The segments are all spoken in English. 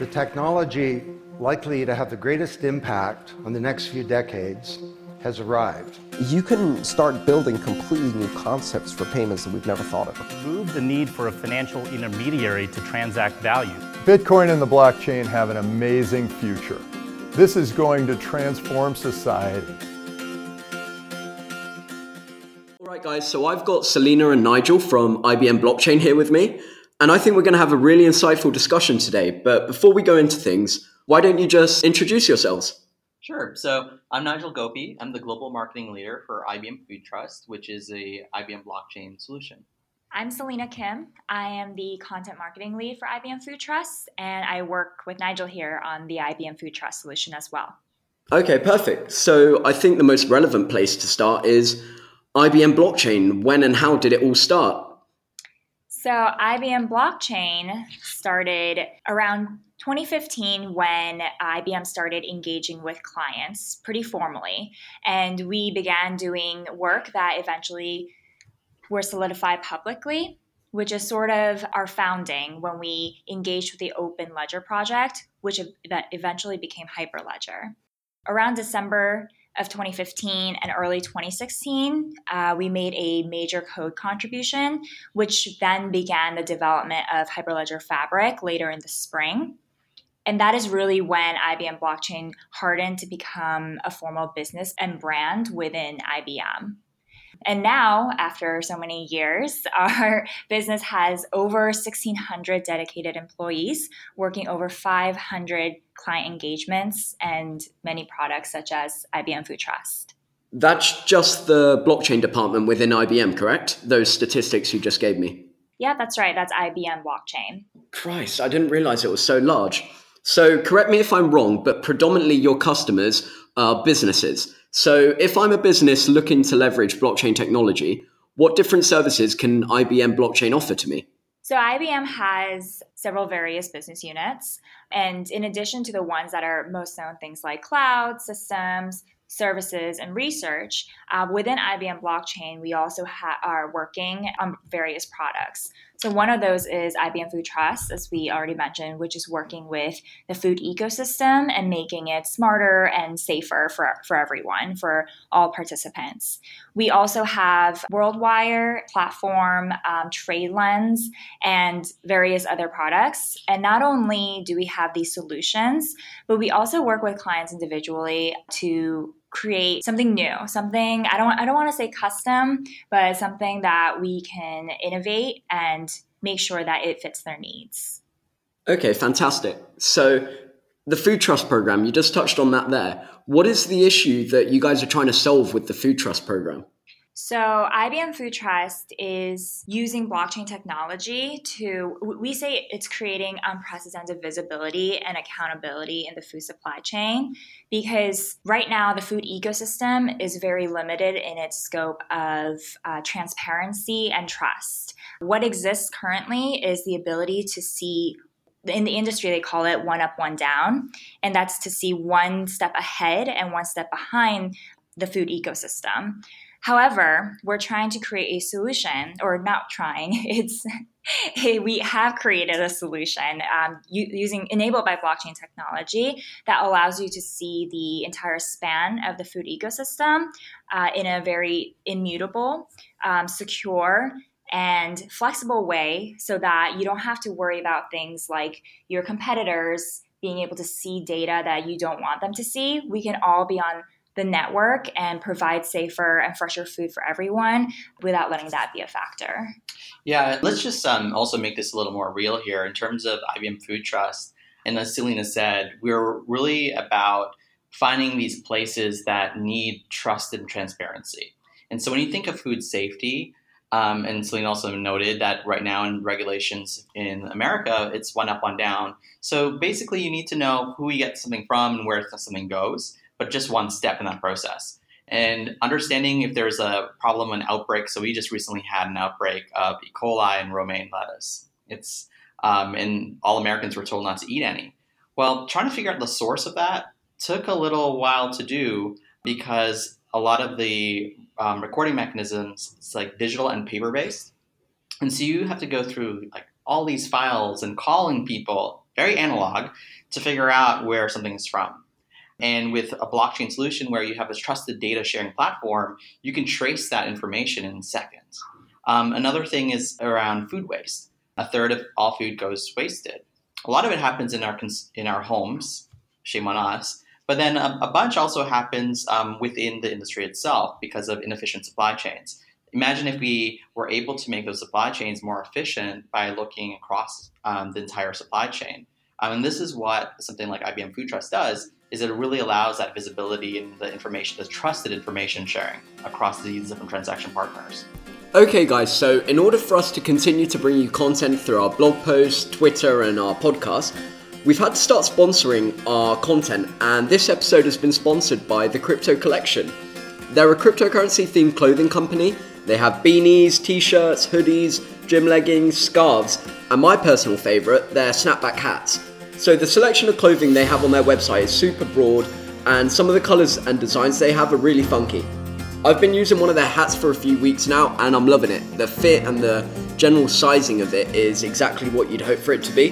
The technology likely to have the greatest impact on the next few decades has arrived. You can start building completely new concepts for payments that we've never thought of. Remove the need for a financial intermediary to transact value. Bitcoin and the blockchain have an amazing future. This is going to transform society. All right, guys, so I've got Selena and Nigel from IBM Blockchain here with me, and I think we're going to have a really insightful discussion today. But before we go into things, why don't you just introduce yourselves? Sure. So I'm Nigel Gopie. I'm the global marketing leader for IBM Food Trust, which is a IBM blockchain solution. I'm Selena Kim. I am the content marketing lead for IBM Food Trust, and I work with Nigel here on the IBM Food Trust solution as well. Okay, perfect. So I think the most relevant place to start is IBM Blockchain. When and how did it all start? So IBM Blockchain started around 2015 when IBM started engaging with clients pretty formally. And we began doing work that eventually were solidified publicly, which is sort of our founding when we engaged with the Open Ledger project, which eventually became Hyperledger. Around December of 2015 and early 2016, uh, we made a major code contribution, which then began the development of Hyperledger Fabric later in the spring. And that is really when IBM Blockchain hardened to become a formal business and brand within IBM. And now, after so many years, our business has over 1,600 dedicated employees working over 500 client engagements and many products such as IBM Food Trust. That's just the blockchain department within IBM, correct? Those statistics you just gave me. Yeah, that's right. That's IBM Blockchain. Christ, I didn't realize it was so large. So, correct me if I'm wrong, but predominantly your customers are businesses. So, if I'm a business looking to leverage blockchain technology, what different services can IBM Blockchain offer to me? So, IBM has several various business units. And in addition to the ones that are most known, things like cloud systems, services, and research, uh, within IBM Blockchain, we also ha- are working on various products. So, one of those is IBM Food Trust, as we already mentioned, which is working with the food ecosystem and making it smarter and safer for, for everyone, for all participants. We also have WorldWire, Platform, um, TradeLens, and various other products. And not only do we have these solutions, but we also work with clients individually to create something new, something I don't I don't want to say custom, but something that we can innovate and make sure that it fits their needs. Okay, fantastic. So the food trust program, you just touched on that there. What is the issue that you guys are trying to solve with the food trust program? So, IBM Food Trust is using blockchain technology to, we say it's creating unprecedented visibility and accountability in the food supply chain because right now the food ecosystem is very limited in its scope of uh, transparency and trust. What exists currently is the ability to see in the industry they call it one up one down and that's to see one step ahead and one step behind the food ecosystem However, we're trying to create a solution, or not trying. It's we have created a solution um, using enabled by blockchain technology that allows you to see the entire span of the food ecosystem uh, in a very immutable, um, secure, and flexible way, so that you don't have to worry about things like your competitors being able to see data that you don't want them to see. We can all be on the network and provide safer and fresher food for everyone without letting that be a factor. Yeah, let's just um, also make this a little more real here in terms of IBM Food Trust. And as Selena said, we're really about finding these places that need trust and transparency. And so when you think of food safety, um, and Selena also noted that right now in regulations in America, it's one up, one down. So basically, you need to know who you get something from and where something goes but just one step in that process. And understanding if there's a problem, an outbreak. So we just recently had an outbreak of E. coli and romaine lettuce. It's um, and all Americans were told not to eat any. Well, trying to figure out the source of that took a little while to do because a lot of the um, recording mechanisms it's like digital and paper based, and so you have to go through like all these files and calling people very analog, to figure out where something is from. And with a blockchain solution where you have a trusted data sharing platform, you can trace that information in seconds. Um, another thing is around food waste. A third of all food goes wasted. A lot of it happens in our cons- in our homes. Shame on us. But then a, a bunch also happens um, within the industry itself because of inefficient supply chains. Imagine if we were able to make those supply chains more efficient by looking across um, the entire supply chain. Um, and this is what something like IBM Food Trust does is it really allows that visibility and the information, the trusted information sharing across these different transaction partners. Okay, guys, so in order for us to continue to bring you content through our blog posts, Twitter, and our podcast, we've had to start sponsoring our content, and this episode has been sponsored by the Crypto Collection. They're a cryptocurrency themed clothing company. They have beanies, t shirts, hoodies, gym leggings, scarves, and my personal favourite, their snapback hats. So the selection of clothing they have on their website is super broad, and some of the colours and designs they have are really funky. I've been using one of their hats for a few weeks now, and I'm loving it. The fit and the general sizing of it is exactly what you'd hope for it to be.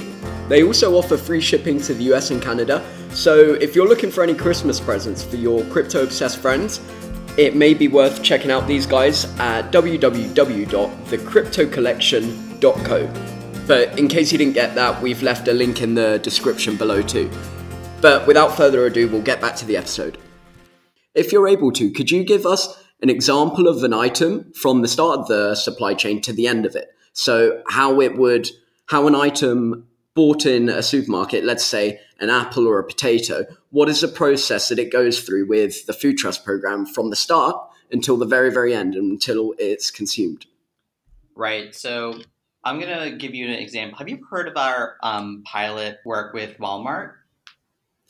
They also offer free shipping to the US and Canada, so if you're looking for any Christmas presents for your crypto obsessed friends, it may be worth checking out these guys at www.thecryptocollection.co. But in case you didn't get that, we've left a link in the description below too. But without further ado, we'll get back to the episode. If you're able to, could you give us an example of an item from the start of the supply chain to the end of it? So how it would, how an item bought in a supermarket, let's say an apple or a potato, what is the process that it goes through with the food trust program from the start until the very, very end, until it's consumed? Right. So I'm going to give you an example. Have you heard of our um, pilot work with Walmart?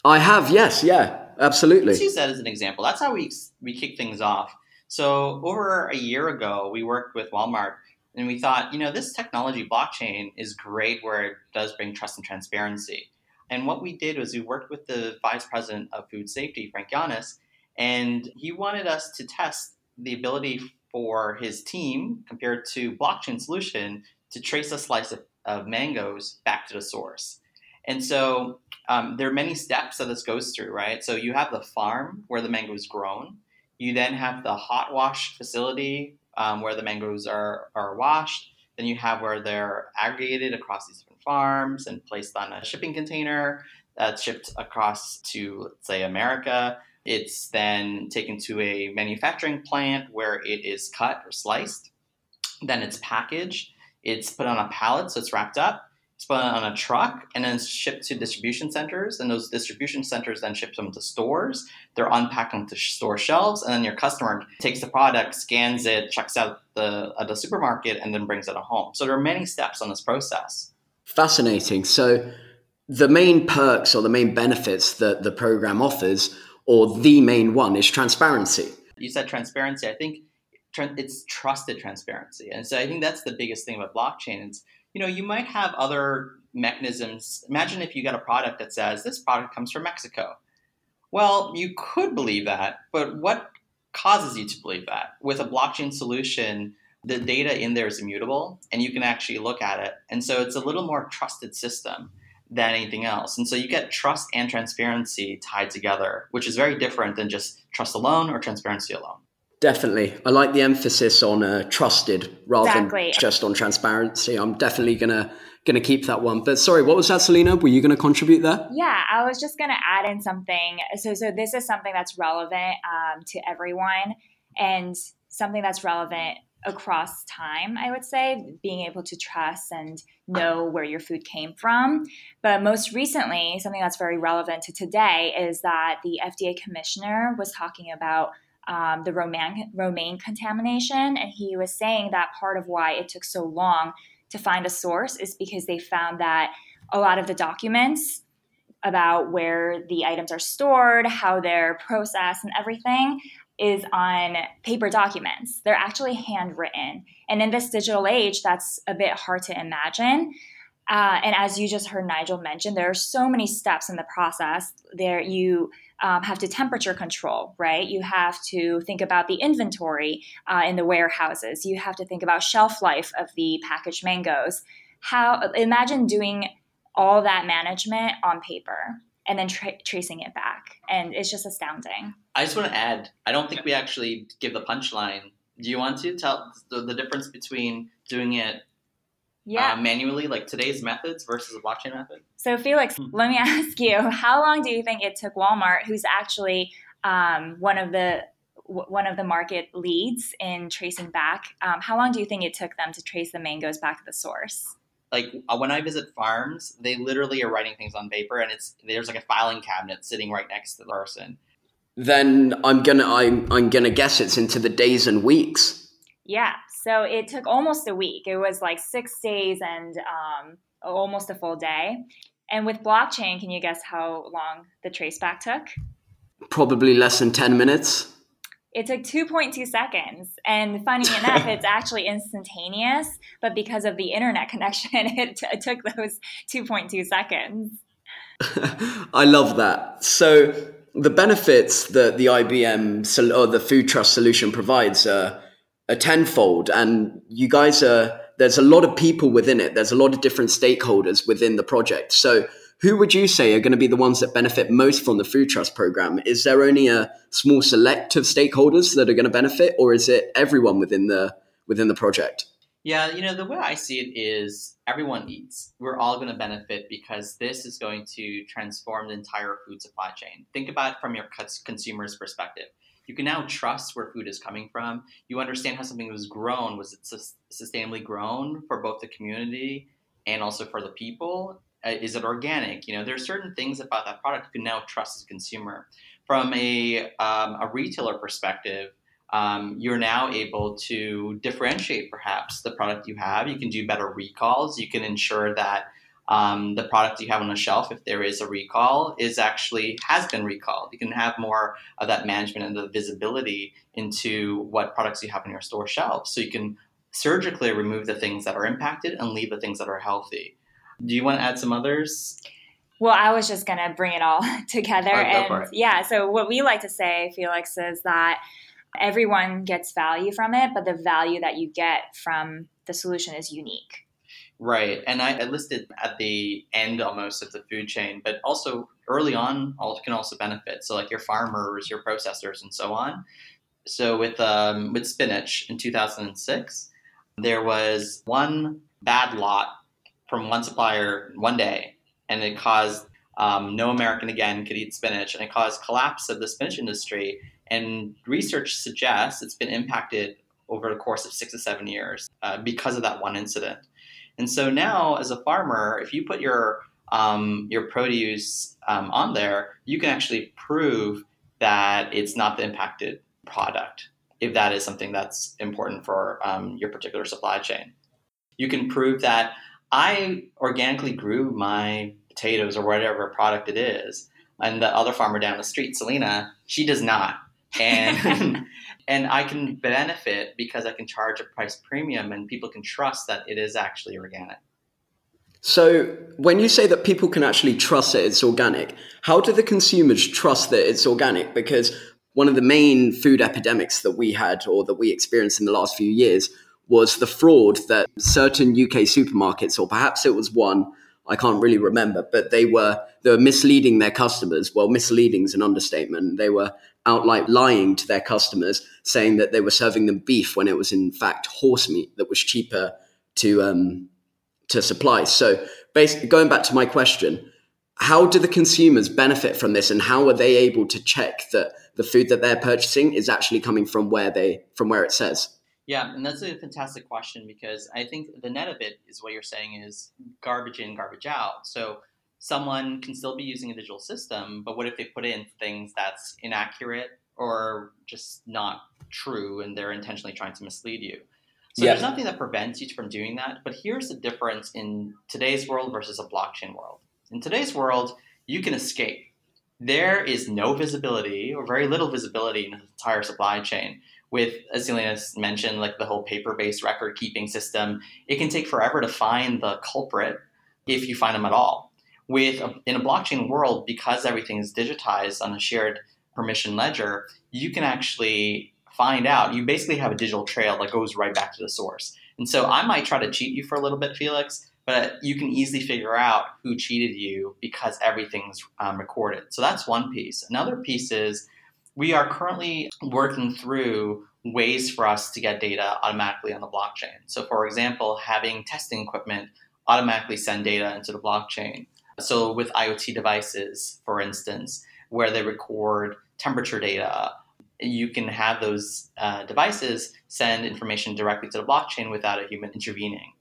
I have, yes, yeah, absolutely. Let's use that as an example. That's how we we kick things off. So over a year ago, we worked with Walmart, and we thought, you know, this technology blockchain is great where it does bring trust and transparency. And what we did was we worked with the vice president of food safety, Frank Yiannas, and he wanted us to test the ability for his team compared to blockchain solution to trace a slice of, of mangoes back to the source. And so um, there are many steps that this goes through, right? So you have the farm where the mango is grown. You then have the hot wash facility um, where the mangoes are, are washed. Then you have where they're aggregated across these different farms and placed on a shipping container that's shipped across to, let's say, America. It's then taken to a manufacturing plant where it is cut or sliced. Then it's packaged it's put on a pallet, so it's wrapped up. It's put on a truck and then it's shipped to distribution centers. And those distribution centers then ship them to stores. They're unpacked onto store shelves, and then your customer takes the product, scans it, checks out the at the supermarket, and then brings it home. So there are many steps on this process. Fascinating. So the main perks or the main benefits that the program offers, or the main one, is transparency. You said transparency. I think it's trusted transparency. And so I think that's the biggest thing about blockchain. It's, you know, you might have other mechanisms. Imagine if you got a product that says this product comes from Mexico. Well, you could believe that, but what causes you to believe that? With a blockchain solution, the data in there is immutable and you can actually look at it. And so it's a little more trusted system than anything else. And so you get trust and transparency tied together, which is very different than just trust alone or transparency alone. Definitely. I like the emphasis on uh, trusted rather exactly. than just on transparency. I'm definitely going to going to keep that one. But sorry, what was that, Selena? Were you going to contribute there? Yeah, I was just going to add in something. So, so this is something that's relevant um, to everyone and something that's relevant across time, I would say, being able to trust and know where your food came from. But most recently, something that's very relevant to today is that the FDA commissioner was talking about um, the romaine, romaine contamination. And he was saying that part of why it took so long to find a source is because they found that a lot of the documents about where the items are stored, how they're processed, and everything is on paper documents. They're actually handwritten. And in this digital age, that's a bit hard to imagine. Uh, and as you just heard Nigel mention, there are so many steps in the process. There, you um, have to temperature control, right? You have to think about the inventory uh, in the warehouses. You have to think about shelf life of the packaged mangoes. How imagine doing all that management on paper and then tra- tracing it back. And it's just astounding. I just want to add, I don't think we actually give the punchline. Do you want to tell the, the difference between doing it Yeah. uh, manually, like today's methods, versus a blockchain method? So, Felix, Hmm. let me ask you: How long do you think it took Walmart, who's actually um, one of the w- one of the market leads in tracing back, um, how long do you think it took them to trace the mangoes back to the source? Like uh, when I visit farms, they literally are writing things on paper, and it's there's like a filing cabinet sitting right next to the person. Then I'm gonna I'm I'm gonna guess it's into the days and weeks. Yeah. So it took almost a week. It was like six days and um, almost a full day. And with blockchain, can you guess how long the traceback took? Probably less than ten minutes. It took 2.2 seconds. And funny enough, it's actually instantaneous, but because of the internet connection, it, t- it took those 2.2 seconds. I love that. So the benefits that the IBM sol- or the Food Trust solution provides are, are tenfold, and you guys are. There's a lot of people within it. There's a lot of different stakeholders within the project. So who would you say are going to be the ones that benefit most from the Food Trust program? Is there only a small select of stakeholders that are going to benefit, or is it everyone within the within the project? Yeah, you know, the way I see it is everyone eats. We're all going to benefit because this is going to transform the entire food supply chain. Think about it from your consumer's perspective. You can now trust where food is coming from. You understand how something was grown. Was it sus- sustainably grown for both the community and also for the people? Uh, is it organic? You know, there are certain things about that product you can now trust as a consumer. From a, um, a retailer perspective, um, you're now able to differentiate perhaps the product you have. You can do better recalls. You can ensure that um, the product you have on the shelf, if there is a recall, is actually has been recalled. You can have more of that management and the visibility into what products you have on your store shelves. So you can surgically remove the things that are impacted and leave the things that are healthy. Do you want to add some others? Well, I was just going to bring it all together. All right, and yeah, so what we like to say, Felix, is that everyone gets value from it, but the value that you get from the solution is unique. Right, and I, I listed at the end almost of the food chain, but also early on, all can also benefit. So like your farmers, your processors, and so on. So with um, with spinach in 2006, there was one bad lot from one supplier one day, and it caused um, no American again could eat spinach, and it caused collapse of the spinach industry. And research suggests it's been impacted over the course of six to seven years uh, because of that one incident. And so now, as a farmer, if you put your um, your produce um, on there, you can actually prove that it's not the impacted product. If that is something that's important for um, your particular supply chain, you can prove that I organically grew my potatoes or whatever product it is, and the other farmer down the street, Selena, she does not. And and I can benefit because I can charge a price premium and people can trust that it is actually organic. So, when you say that people can actually trust that it's organic, how do the consumers trust that it's organic? Because one of the main food epidemics that we had or that we experienced in the last few years was the fraud that certain UK supermarkets, or perhaps it was one, I can't really remember, but they were they were misleading their customers. Well, misleading is an understatement. They were outright lying to their customers, saying that they were serving them beef when it was in fact horse meat that was cheaper to um, to supply. So, basically, going back to my question, how do the consumers benefit from this, and how are they able to check that the food that they're purchasing is actually coming from where they from where it says? Yeah, and that's a fantastic question because I think the net of it is what you're saying is garbage in, garbage out. So someone can still be using a digital system, but what if they put in things that's inaccurate or just not true and they're intentionally trying to mislead you? So Yeah. there's nothing that prevents you from doing that, but here's the difference in today's world versus a blockchain world. In today's world, you can escape. There is no visibility or very little visibility in the entire supply chain with, as Selena mentioned, like the whole paper-based record-keeping system, it can take forever to find the culprit if you find them at all. With a, in a blockchain world, because everything is digitized on a shared permission ledger, you can actually find out. You basically have a digital trail that goes right back to the source. And so I might try to cheat you for a little bit, Felix, but you can easily figure out who cheated you because everything's um, recorded. So that's one piece. Another piece is we are currently working through ways for us to get data automatically on the blockchain. So, for example, having testing equipment automatically send data into the blockchain. So, with IoT devices, for instance, where they record temperature data, you can have those uh, devices send information directly to the blockchain without a human intervening.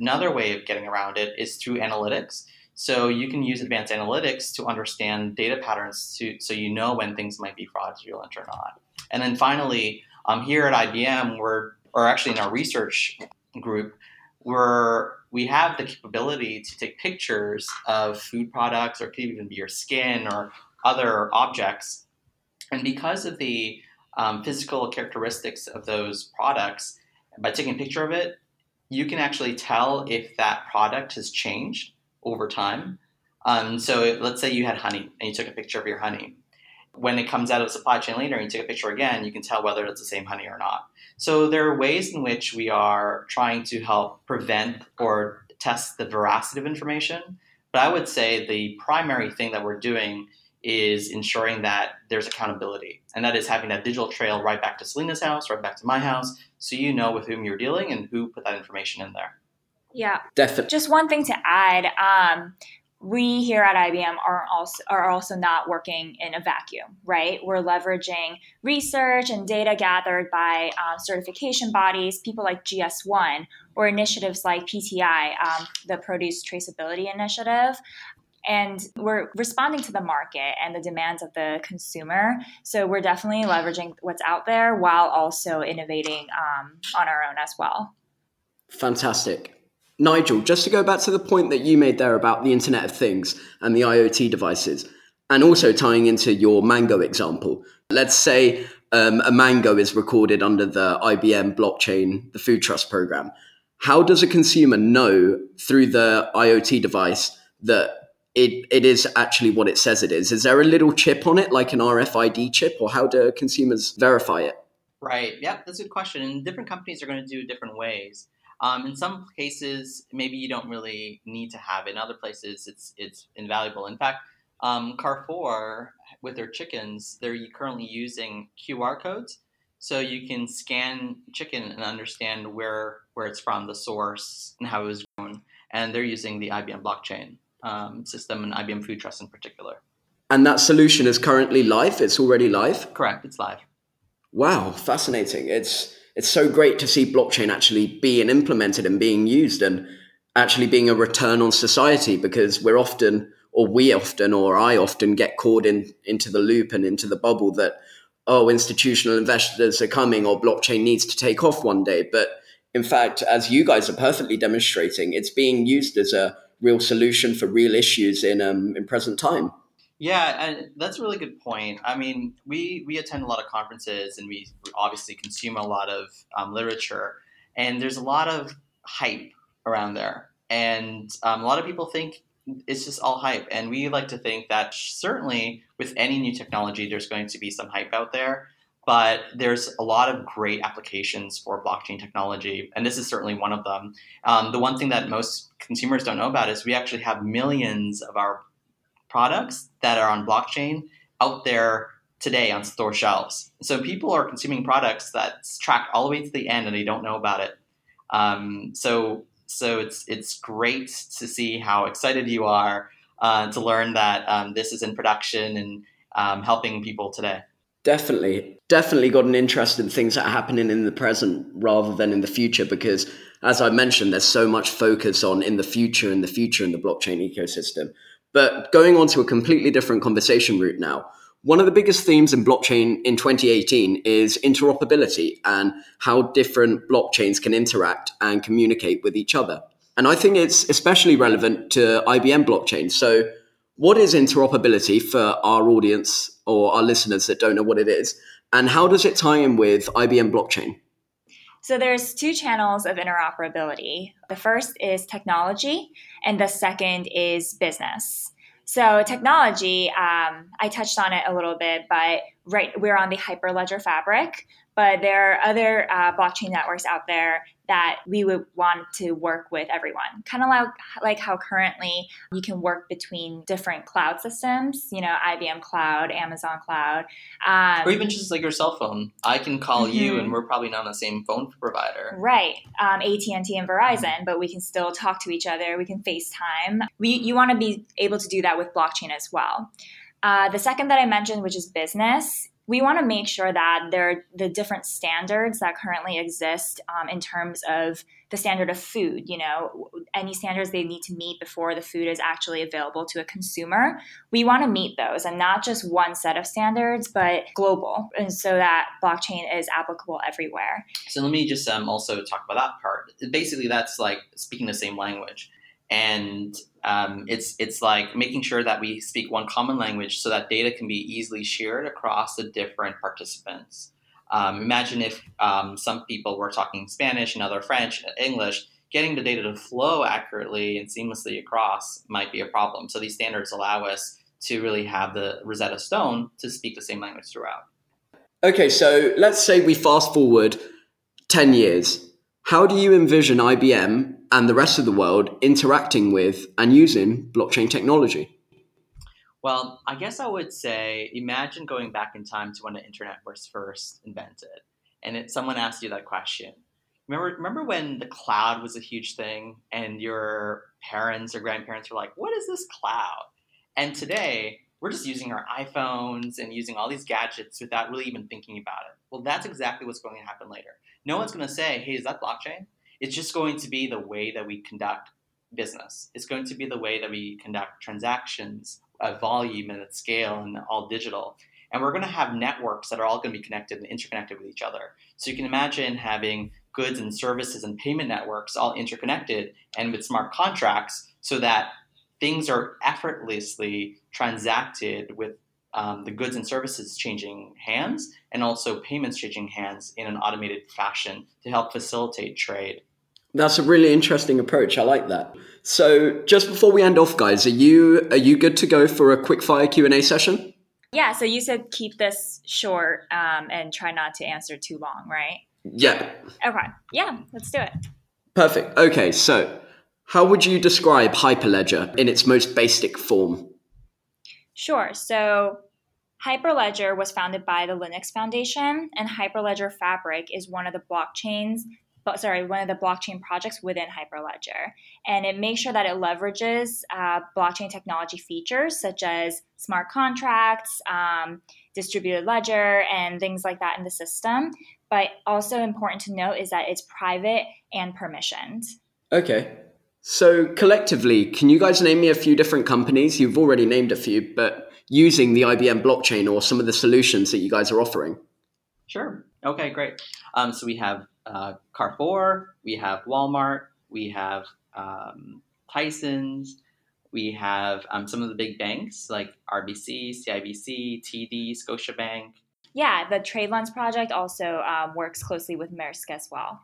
Another way of getting around it is through analytics. So you can use advanced analytics to understand data patterns to, so you know when things might be fraudulent or not. And then finally, um, here at IBM, we're, or actually in our research group, we're, we have the capability to take pictures of food products, or it could even be your skin or other objects. And because of the um, physical characteristics of those products, by taking a picture of it, you can actually tell if that product has changed over time. Um, so let's say you had honey and you took a picture of your honey. When it comes out of the supply chain later and you take a picture again, you can tell whether it's the same honey or not. So there are ways in which we are trying to help prevent or test the veracity of information. But I would say the primary thing that we're doing is ensuring that there's accountability. And that is having that digital trail right back to Selena's house, right back to my house, so you know with whom you're dealing and who put that information in there. Yeah. Definitely. Just one thing to add. Um, we here at IBM are also are also not working in a vacuum, right? We're leveraging research and data gathered by um, certification bodies, people like GS1, or initiatives like PTI, um, the Produce Traceability Initiative. And we're responding to the market and the demands of the consumer. So we're definitely leveraging what's out there while also innovating um, on our own as well. Fantastic. Nigel, just to go back to the point that you made there about the Internet of Things and the IoT devices, and also tying into your Mango example. Let's say um, a mango is recorded under the IBM blockchain, the Food Trust program. How does a consumer know through the IoT device that it, it is actually what it says it is? Is there a little chip on it, like an RFID chip, or how do consumers verify it? Right. Yeah, that's a good question. And different companies are going to do different ways. Um, in some cases, maybe you don't really need to have it. In other places, it's it's invaluable. In fact, um, Carrefour with their chickens, they're currently using QR codes, so you can scan chicken and understand where where it's from, the source, and how it was grown. And they're using the IBM blockchain um, system and IBM Food Trust in particular. And that solution is currently live. It's already live. Correct. It's live. Wow, fascinating! It's it's so great to see blockchain actually being implemented and being used and actually being a return on society because we're often or we often or I often get caught in into the loop and into the bubble that oh institutional investors are coming or blockchain needs to take off one day. But in fact as you guys are perfectly demonstrating it's being used as a real solution for real issues in um, in present time yeah, and that's a really good point. I mean, we we attend a lot of conferences and we obviously consume a lot of um, literature, and there's a lot of hype around there, and um, a lot of people think it's just all hype, and we like to think that certainly with any new technology, there's going to be some hype out there. But there's a lot of great applications for blockchain technology, and this is certainly one of them. Um, the one thing that most consumers don't know about is we actually have millions of our products that are on blockchain out there today on store shelves. So people are consuming products that's tracked all the way to the end and they don't know about it. Um, so so it's it's great to see how excited you are uh, to learn that um, this is in production and um, helping people today. Definitely, definitely got an interest in things that are happening in the present rather than in the future because, as I mentioned, there's so much focus on in the future, in the future, in the blockchain ecosystem. But going on to a completely different conversation route now, one of the biggest themes in blockchain in 2018 is interoperability and how different blockchains can interact and communicate with each other. And I think it's especially relevant to IBM blockchain. So, what is interoperability for our audience or our listeners that don't know what it is? And how does it tie in with IBM blockchain? So there's two channels of interoperability. The first is technology, and the second is business. So technology, um, I touched on it a little bit, but right we're on the hyperledger fabric but there are other uh, blockchain networks out there that we would want to work with everyone kind of like, like how currently you can work between different cloud systems you know ibm cloud amazon cloud um, or even just like your cell phone i can call you Mhm. and we're probably not on the same phone provider Right, um, AT and T and Verizon, but we can still talk to each other. We can FaceTime. We, you want to be able to do that with blockchain as well. Uh, the second that I mentioned, which is business, we want to make sure that there the different standards that currently exist um, in terms of the standard of food. You know, any standards they need to meet before the food is actually available to a consumer. We want to meet those, and not just one set of standards, but global, and so that blockchain is applicable everywhere. So let me just um, also talk about that part. Basically, that's like speaking the same language, and um, it's it's like making sure that we speak one common language so that data can be easily shared across the different participants. Um, imagine if um, some people were talking Spanish and other French, English. Getting the data to flow accurately and seamlessly across might be a problem. So these standards allow us to really have the Rosetta Stone to speak the same language throughout. Okay, so let's say we fast forward 10 years. How do you envision IBM and the rest of the world interacting with and using blockchain technology? Well, I guess I would say imagine going back in time to when the internet was first invented and it, someone asked you that question. Remember, remember when the cloud was a huge thing and your parents or grandparents were like, what is this cloud? And today, we're just using our iPhones and using all these gadgets without really even thinking about it. Well, that's exactly what's going to happen later. No one's going to say, hey, is that blockchain? It's just going to be the way that we conduct business. It's going to be the way that we conduct transactions at volume and at scale and all digital. And we're going to have networks that are all going to be connected and interconnected with each other. So you can imagine having goods and services and payment networks all interconnected and with smart contracts so that things are effortlessly transacted with um, the goods and services changing hands and also payments changing hands in an automated fashion to help facilitate trade. That's a really interesting approach. I like that. So, just before we end off, guys, are you are you good to go for a quick fire Q and A session? Yeah, so you said keep this short um, and try not to answer too long, right? Yeah, Okay, yeah, let's do it. perfect. Okay, so how would you describe Hyperledger in its most basic form? Sure. So Hyperledger was founded by the Linux Foundation, and Hyperledger Fabric is one of the blockchains, but sorry, one of the blockchain projects within Hyperledger, and it makes sure that it leverages uh, blockchain technology features such as smart contracts, um, distributed ledger, and things like that in the system. But also important to note is that it's private and permissioned. Okay. So collectively, can you guys name me a few different companies? You've already named a few, but using the IBM blockchain or some of the solutions that you guys are offering. Sure. Okay, great. Um, so we have uh, Carrefour, we have Walmart, we have um, Tyson's, we have um, some of the big banks like RBC, CIBC, TD, Scotiabank. Yeah, the Trade Lens project also um, works closely with Maersk as well.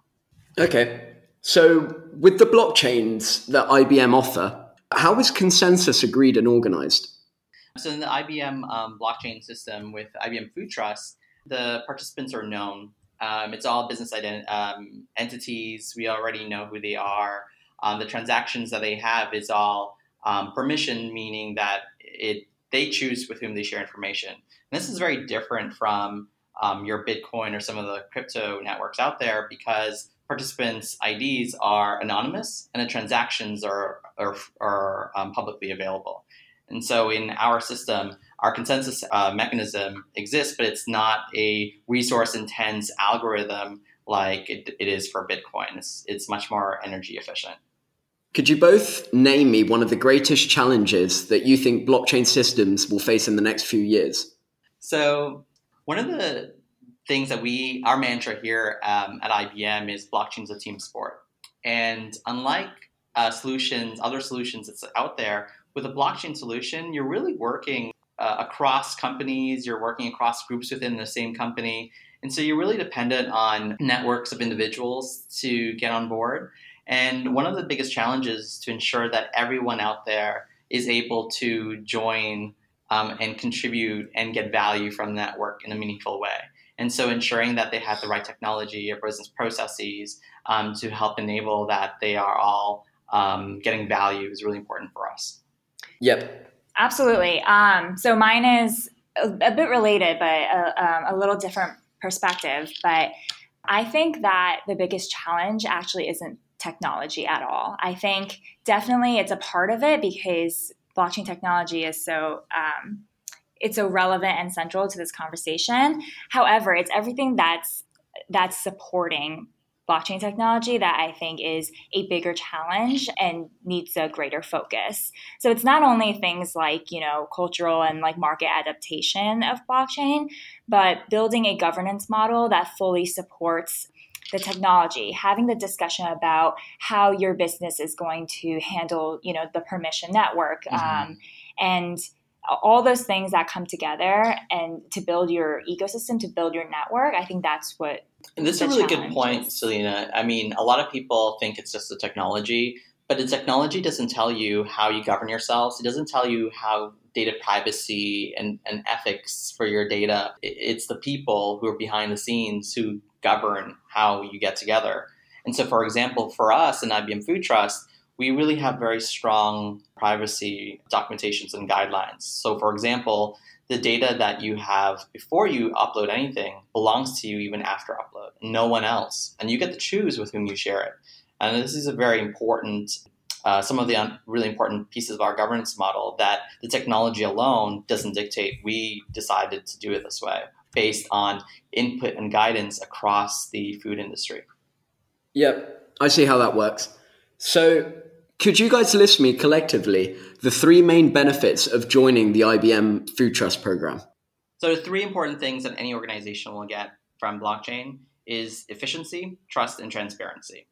Okay. So with the blockchains that IBM offer, how is consensus agreed and organized? So in the IBM um, blockchain system with IBM Food Trust, the participants are known. Um, it's all business ident- um, entities. We already know who they are. Um, the transactions that they have is all um, permission, meaning that it they choose with whom they share information. And this is very different from um, your Bitcoin or some of the crypto networks out there because participants' IDs are anonymous and the transactions are are, are um, publicly available. And so in our system, our consensus uh, mechanism exists, but it's not a resource intense algorithm like it, it is for Bitcoin. It's, it's much more energy efficient. Could you both name me one of the greatest challenges that you think blockchain systems will face in the next few years? So one of the things that we, our mantra here um, at IBM is blockchain's a team sport. And unlike uh, solutions, other solutions that's out there, with a blockchain solution, you're really working uh, across companies, you're working across groups within the same company. And so you're really dependent on networks of individuals to get on board. And one of the biggest challenges is to ensure that everyone out there is able to join um, and contribute and get value from that work in a meaningful way. And so ensuring that they have the right technology or business processes um, to help enable that they are all um, getting value is really important for us. Yep. Absolutely. Um, so mine is a, a bit related, but a, um, a little different perspective. But I think that the biggest challenge actually isn't technology at all. I think definitely it's a part of it because blockchain technology is so um, it's so relevant and central to this conversation. However, it's everything that's that's supporting blockchain technology that I think is a bigger challenge and needs a greater focus. So it's not only things like, you know, cultural and like market adaptation of blockchain, but building a governance model that fully supports the technology, having the discussion about how your business is going to handle, you know, the permission network, mm-hmm. um, and all those things that come together and to build your ecosystem, to build your network. I think that's what. And this is a really good point. Selena. I mean, a lot of people think it's just the technology, but the technology doesn't tell you how you govern yourselves. It doesn't tell you how data privacy and, and ethics for your data. It's the people who are behind the scenes who govern how you get together. And so, for example, for us in IBM Food Trust, we really have very strong privacy documentations and guidelines. So, for example, the data that you have before you upload anything belongs to you even after upload, no one else. And you get to choose with whom you share it. And this is a very important, uh, some of the un- really important pieces of our governance model that the technology alone doesn't dictate. We decided to do it this way based on input and guidance across the food industry. Yep, I see how that works. So, could you guys list me collectively the three main benefits of joining the IBM Food Trust program? So, the three important things that any organization will get from blockchain is efficiency, trust, and transparency.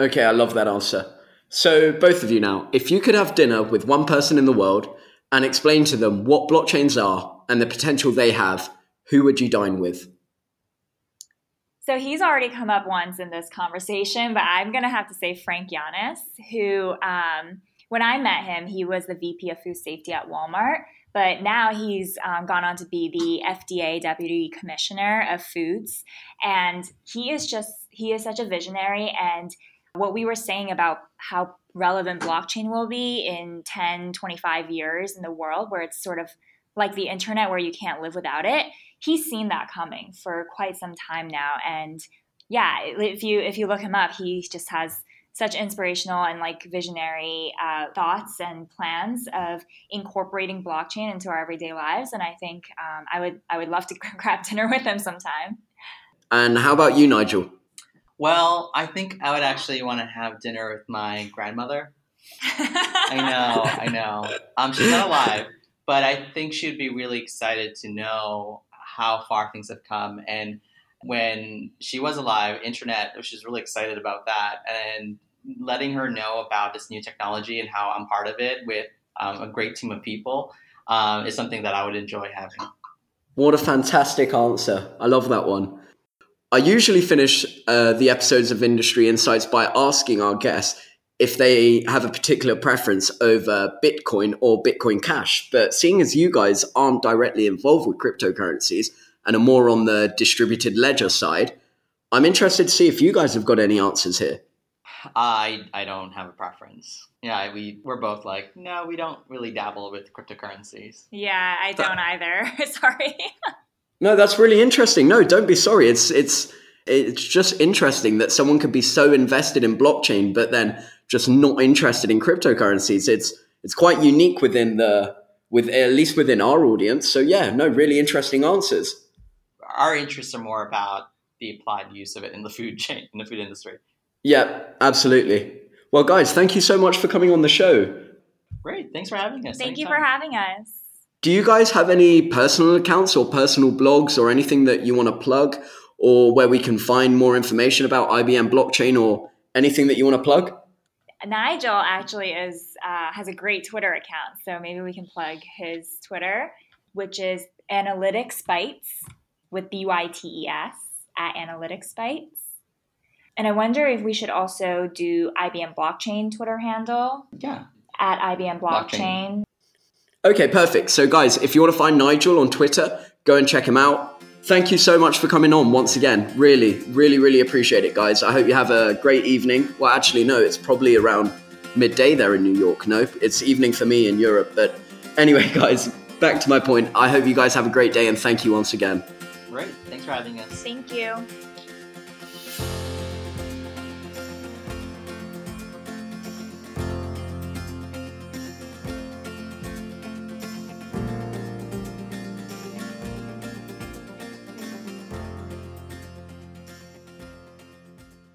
Okay, I love that answer. So, both of you now, if you could have dinner with one person in the world and explain to them what blockchains are and the potential they have, who would you dine with? So he's already come up once in this conversation, but I'm going to have to say Frank Yiannas, who, um, when I met him, he was the VP of Food Safety at Walmart, but now he's um, gone on to be the FDA Deputy Commissioner of Foods. And he is just, he is such a visionary. And what we were saying about how relevant blockchain will be in 10, 25 years in the world, where it's sort of like the internet where you can't live without it he's seen that coming for quite some time now. And yeah, if you if you look him up, he just has such inspirational and like visionary uh, thoughts and plans of incorporating blockchain into our everyday lives. And I think um, I would I would love to grab dinner with him sometime. And how about you, Nigel? Well, I think I would actually want to have dinner with my grandmother. I know, I know. Um, she's not alive, but I think she'd be really excited to know how far things have come. And when she was alive, internet, she's really excited about that. And letting her know about this new technology and how I'm part of it with um, a great team of people um, is something that I would enjoy having. What a fantastic answer. I love that one. I usually finish uh, the episodes of Industry Insights by asking our guests if they have a particular preference over Bitcoin or Bitcoin Cash. But seeing as you guys aren't directly involved with cryptocurrencies and are more on the distributed ledger side, I'm interested to see if you guys have got any answers here. I I don't have a preference. Yeah, we we're both like, no, we don't really dabble with cryptocurrencies. Yeah, I don't either. Sorry. no, that's really interesting. No, don't be sorry. It's it's it's just interesting that someone could be so invested in blockchain but then just not interested in cryptocurrencies. It's it's quite unique within the with at least within our audience. So yeah, no, really interesting answers. Our interests are more about the applied use of it in the food chain in the food industry. Yeah, absolutely. Well, guys, thank you so much for coming on the show. Great, thanks for having us. Thank Anytime. you for having us. Do you guys have any personal accounts or personal blogs or anything that you want to plug or where we can find more information about IBM blockchain or anything that you want to plug? Nigel actually is uh, has a great Twitter account, so maybe we can plug his Twitter, which is Analytics Bytes with B Y T E S at Analytics Bytes. And I wonder if we should also do IBM Blockchain Twitter handle. Yeah. At IBM Blockchain. blockchain. Okay, perfect. So, guys, if you want to find Nigel on Twitter, go and check him out. Thank you so much for coming on once again. Really, really, really appreciate it, guys. I hope you have a great evening. Well, actually, no, it's probably around midday there in New York. No, it's evening for me in Europe. But anyway, guys, back to my point. I hope you guys have a great day and thank you once again. Great. Thanks for having us. Thank you.